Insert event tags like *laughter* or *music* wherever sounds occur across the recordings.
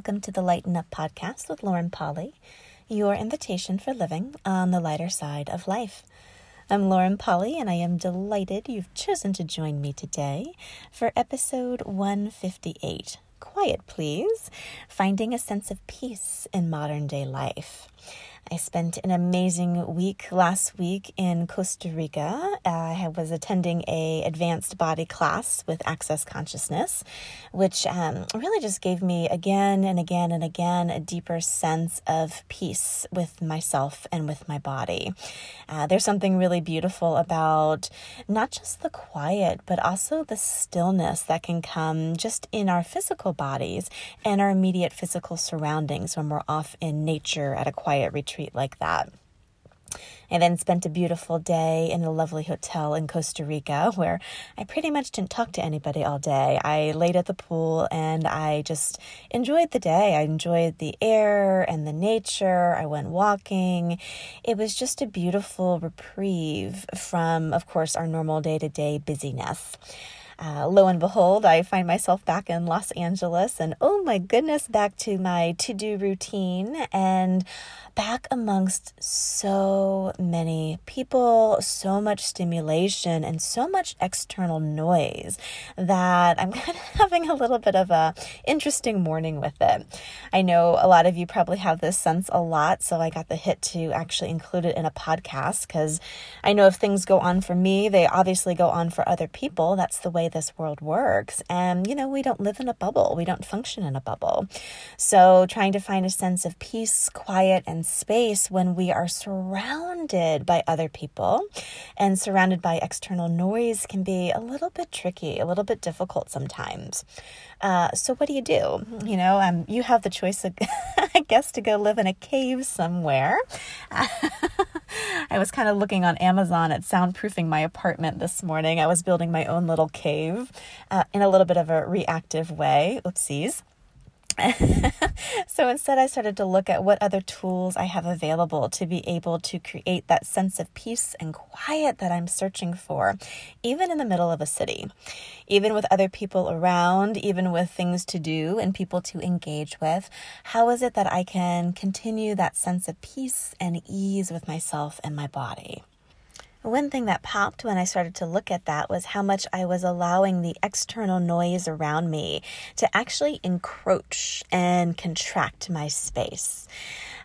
welcome to the Lighten Up podcast with Lauren Polly, your invitation for living on the lighter side of life. I'm Lauren Polly, and I am delighted you've chosen to join me today for episode 158. Quiet, please. Finding a sense of peace in modern day life. I spent an amazing week last week in Costa Rica. I was attending a advanced body class with Access Consciousness, which um, really just gave me again and again and again a deeper sense of peace with myself and with my body. Uh, there's something really beautiful about not just the quiet, but also the stillness that can come just in our physical bodies and our immediate physical surroundings when we're off in nature at a quiet retreat retreat like that. I then spent a beautiful day in a lovely hotel in Costa Rica *laughs* where I pretty much didn't talk to anybody all day. I laid at the pool and I just enjoyed the day. I enjoyed the air and the nature. I went walking. It was just a beautiful reprieve from, of course, our normal day to day busyness. Uh, lo and behold, I find myself back in Los Angeles and oh my goodness, back to my to do routine and back amongst so many people, so much stimulation, and so much external noise that I'm *laughs* kind of having a little bit of a interesting morning with it. I know a lot of you probably have this sense a lot, so I got the hit to actually include it in a podcast because I know if things go on for me, they obviously go on for other people. That's the way this world works. And, you know, we don't live in a bubble, we don't function in a bubble. So, trying to find a sense of peace, quiet, and space when we are surrounded by other people and surrounded by external noise can be a little bit tricky, a little bit difficult sometimes. Uh, so, what do you do? You know, um, you have the choice, of, *laughs* I guess, to go live in a cave somewhere. *laughs* I was kind of looking on Amazon at soundproofing my apartment this morning. I was building my own little cave uh, in a little bit of a reactive way. Oopsies. *laughs* so instead, I started to look at what other tools I have available to be able to create that sense of peace and quiet that I'm searching for, even in the middle of a city, even with other people around, even with things to do and people to engage with. How is it that I can continue that sense of peace and ease with myself and my body? One thing that popped when I started to look at that was how much I was allowing the external noise around me to actually encroach and contract my space.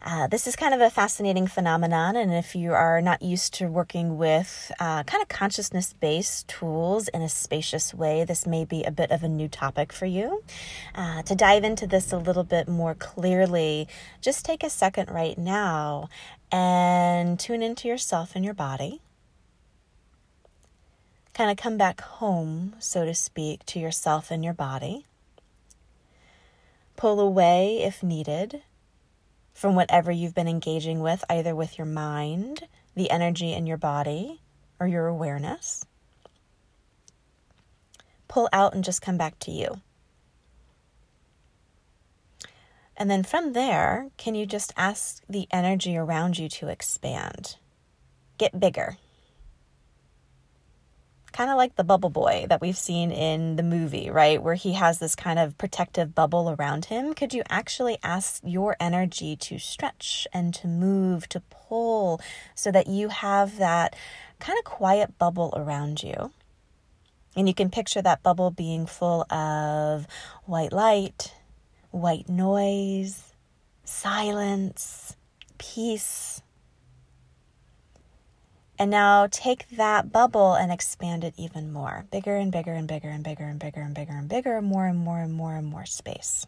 Uh, this is kind of a fascinating phenomenon, and if you are not used to working with uh, kind of consciousness based tools in a spacious way, this may be a bit of a new topic for you. Uh, to dive into this a little bit more clearly, just take a second right now and tune into yourself and your body kind of come back home, so to speak, to yourself and your body. Pull away if needed from whatever you've been engaging with, either with your mind, the energy in your body, or your awareness. Pull out and just come back to you. And then from there, can you just ask the energy around you to expand? Get bigger kind of like the bubble boy that we've seen in the movie, right? Where he has this kind of protective bubble around him. Could you actually ask your energy to stretch and to move, to pull, so that you have that kind of quiet bubble around you? And you can picture that bubble being full of white light, white noise, silence, peace, and now take that bubble and expand it even more. Bigger and bigger and bigger and bigger and bigger and bigger and bigger, more and more and more and more space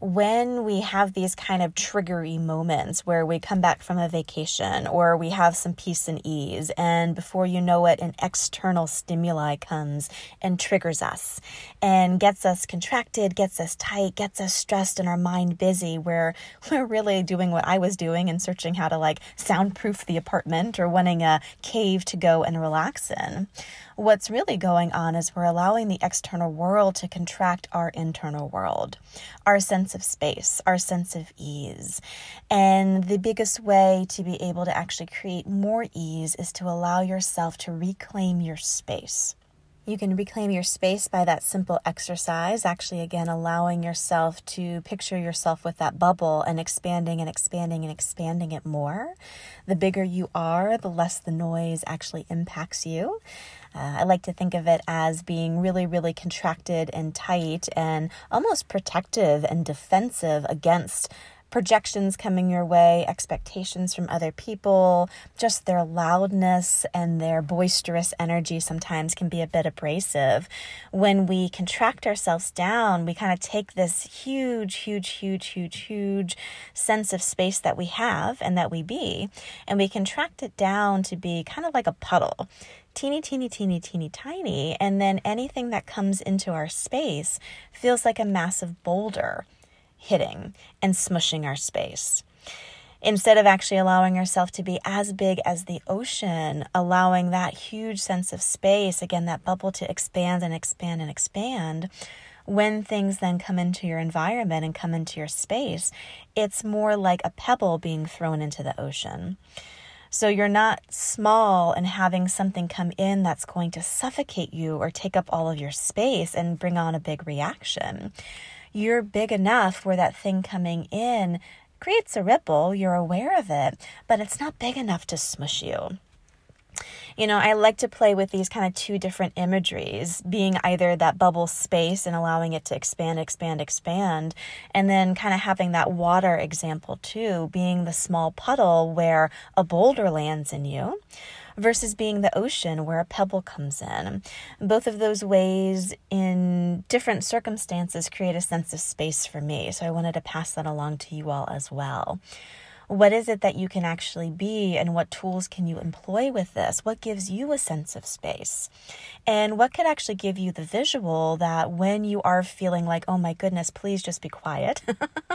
when we have these kind of triggery moments where we come back from a vacation or we have some peace and ease, and before you know it, an external stimuli comes and triggers us and gets us contracted, gets us tight, gets us stressed, and our mind busy, where *laughs* we're really doing what I was doing and searching how to like soundproof the apartment or wanting a cave to go and relax in. What's really going on is we're allowing the external world to contract our internal world, our sense of space, our sense of ease. And the biggest way to be able to actually create more ease is to allow yourself to reclaim your space You can reclaim your space by that simple exercise, actually, again, allowing yourself to picture yourself with that bubble and expanding and expanding and expanding it more. The bigger you are, the less the noise actually impacts you. Uh, I like to think of it as being really, really contracted and tight and almost protective and defensive against projections coming your way, expectations from other people, just their loudness and their boisterous energy sometimes can be a bit abrasive. When we contract ourselves down, we kind of take this huge, huge, huge, huge, huge sense of space that we have and that we be, and we contract it down to be kind of like a puddle teeny, teeny, teeny, teeny, tiny. And then anything that comes into our space feels like a massive boulder hitting and smushing our space. Instead of actually allowing ourselves to be as big as the ocean, allowing that huge sense of space, again, that bubble to expand and expand and expand, when things then come into your environment and come into your space, it's more like a pebble being thrown into the ocean. So you're not small and having something come in that's going to suffocate you or take up all of your space and bring on a big reaction you're big enough where that thing coming in creates a ripple, you're aware of it, but it's not big enough to smush you. You know, I like to play with these kind of two different imageries, being either that bubble space and allowing it to expand, expand, expand, and then kind of having that water example too, being the small puddle where a boulder lands in you versus being the ocean where a pebble comes in. Both of those ways, in different circumstances, create a sense of space for me. So I wanted to pass that along to you all as well. What is it that you can actually be, and what tools can you employ with this? What gives you a sense of space? And what could actually give you the visual that when you are feeling like, oh my goodness, please just be quiet,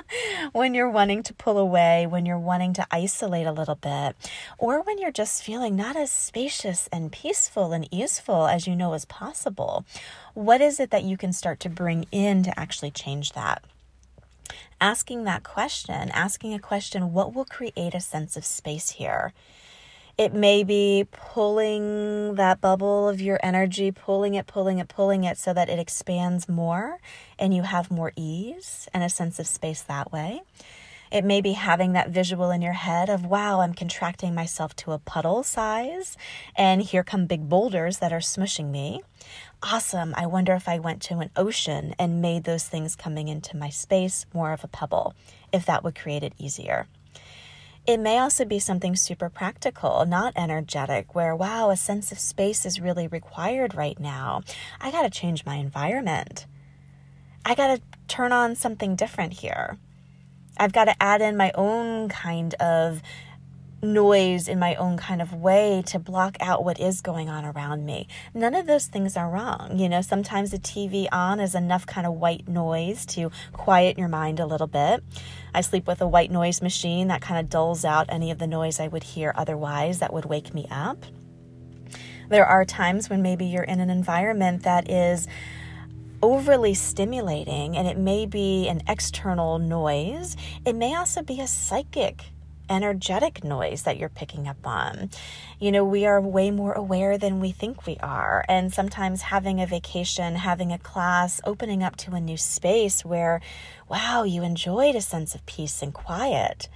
*laughs* when you're wanting to pull away, when you're wanting to isolate a little bit, or when you're just feeling not as spacious and peaceful and easeful as you know is possible, what is it that you can start to bring in to actually change that? Asking that question, asking a question, what will create a sense of space here? It may be pulling that bubble of your energy, pulling it, pulling it, pulling it so that it expands more and you have more ease and a sense of space that way. It may be having that visual in your head of, wow, I'm contracting myself to a puddle size, and here come big boulders that are smushing me awesome. I wonder if I went to an ocean and made those things coming into my space more of a pebble, if that would create it easier. It may also be something super practical, not energetic, where, wow, a sense of space is really required right now. I got to change my environment. I got to turn on something different here. I've got to add in my own kind of noise in my own kind of way to block out what is going on around me. None of those things are wrong. You know, sometimes the TV on is enough kind of white noise to quiet your mind a little bit. I sleep with a white noise machine that kind of dulls out any of the noise I would hear otherwise that would wake me up. There are times when maybe you're in an environment that is overly stimulating and it may be an external noise. It may also be a psychic energetic noise that you're picking up on. You know, we are way more aware than we think we are. And sometimes having a vacation, having a class, opening up to a new space where, wow, you enjoyed a sense of peace and quiet.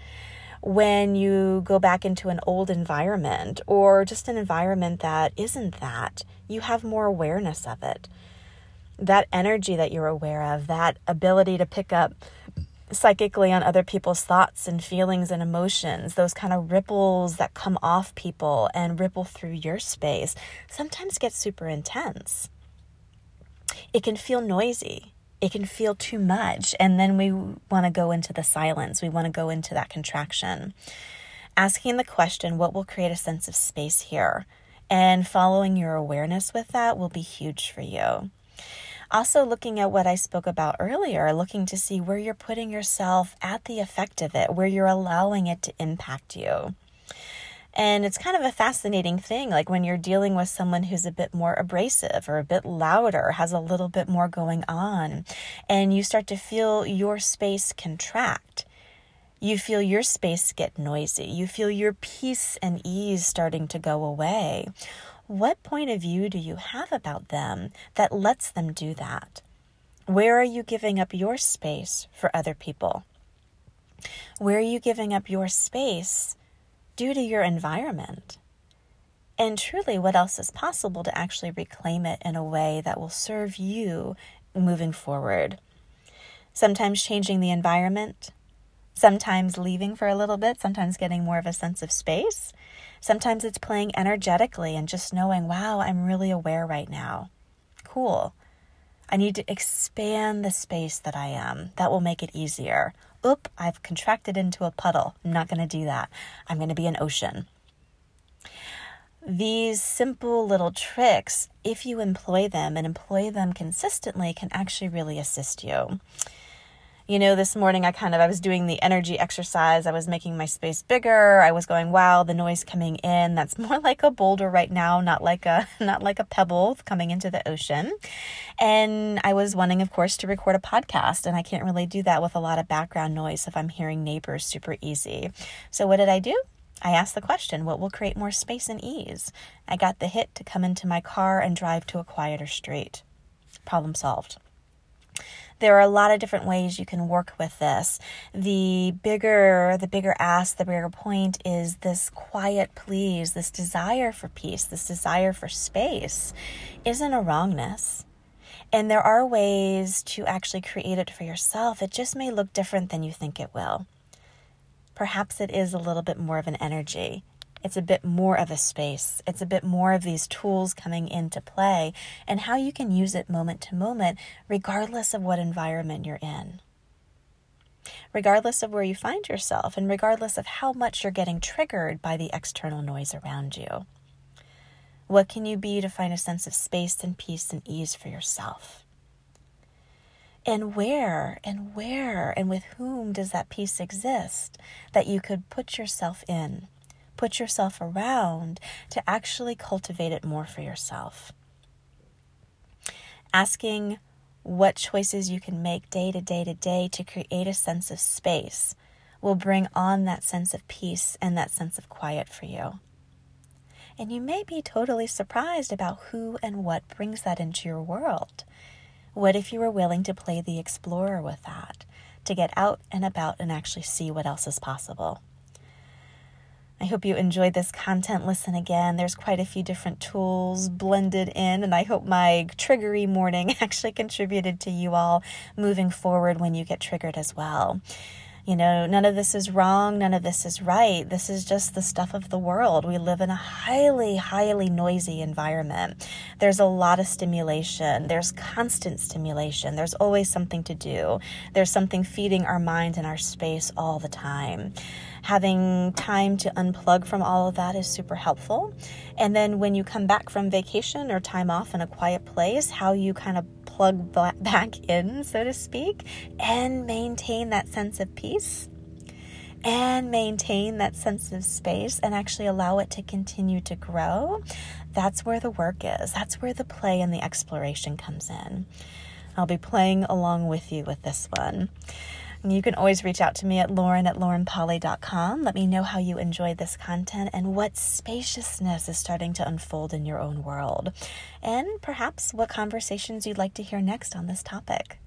When you go back into an old environment or just an environment that isn't that, you have more awareness of it. That energy that you're aware of, that ability to pick up psychically on other people's thoughts and feelings and emotions, those kind of ripples that come off people and ripple through your space, sometimes get super intense. It can feel noisy. It can feel too much. And then we want to go into the silence. We want to go into that contraction. Asking the question, what will create a sense of space here? And following your awareness with that will be huge for you. Also, looking at what I spoke about earlier, looking to see where you're putting yourself at the effect of it, where you're allowing it to impact you. And it's kind of a fascinating thing, like when you're dealing with someone who's a bit more abrasive or a bit louder, has a little bit more going on, and you start to feel your space contract. You feel your space get noisy. You feel your peace and ease starting to go away What point of view do you have about them that lets them do that? Where are you giving up your space for other people? Where are you giving up your space due to your environment? And truly, what else is possible to actually reclaim it in a way that will serve you moving forward? Sometimes changing the environment, sometimes leaving for a little bit, sometimes getting more of a sense of space. Sometimes it's playing energetically and just knowing, wow, I'm really aware right now. Cool. I need to expand the space that I am. That will make it easier. Oop, I've contracted into a puddle. I'm not going to do that. I'm going to be an ocean. These simple little tricks, if you employ them and employ them consistently, can actually really assist you. You know, this morning I kind of I was doing the energy exercise. I was making my space bigger. I was going, "Wow, the noise coming in, that's *laughs* more like a boulder right now, not like a *laughs* not like a pebble coming into the ocean." And I was wanting of course to record a podcast, and I can't really do that with a lot of background noise if I'm hearing neighbors super easy. So what did I do? I asked the question, what will create more space and ease? I got the hit to come into my car and drive to a quieter street. Problem solved. There are a lot of different ways you can work with this. The bigger, the bigger ask, the bigger point is this quiet please, this desire for peace, this desire for space isn't a wrongness. And there are ways to actually create it for yourself. It just may look different than you think it will perhaps it is a little bit more of an energy. It's a bit more of a space. It's a bit more of these tools coming into play and how you can use it moment to moment, regardless of what environment you're in. Regardless of where you find yourself, and regardless of how much you're getting triggered by the external noise around you. What can you be to find a sense of space and peace and ease for yourself? And where and where and with whom does that peace exist that you could put yourself in, put yourself around to actually cultivate it more for yourself? Asking what choices you can make day to day to day to create a sense of space will bring on that sense of peace and that sense of quiet for you. And you may be totally surprised about who and what brings that into your world. What if you were willing to play the explorer with that, to get out and about and actually see what else is possible? I hope you enjoyed this content. Listen again. There's quite a few different tools blended in, and I hope my triggery morning *laughs* actually contributed to you all moving forward when you get triggered as well. You know, none of this is wrong, none of this is right. This is just the stuff of the world. We live in a highly, highly noisy environment. There's a lot of stimulation, there's constant stimulation, there's always something to do, there's something feeding our mind and our space all the time having time to unplug from all of that is super helpful. And then when you come back from vacation or time off in a quiet place, how you kind of plug back in, so to speak, and maintain that sense of peace and maintain that sense of space and actually allow it to continue to grow, that's where the work is. That's where the play and the exploration comes in. I'll be playing along with you with this one. You can always reach out to me at lauren at laurenpolly.com. Let me know how you enjoyed this content and what spaciousness is starting to unfold in your own world. And perhaps what conversations you'd like to hear next on this topic.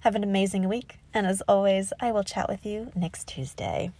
Have an amazing week. And as always, I will chat with you next Tuesday.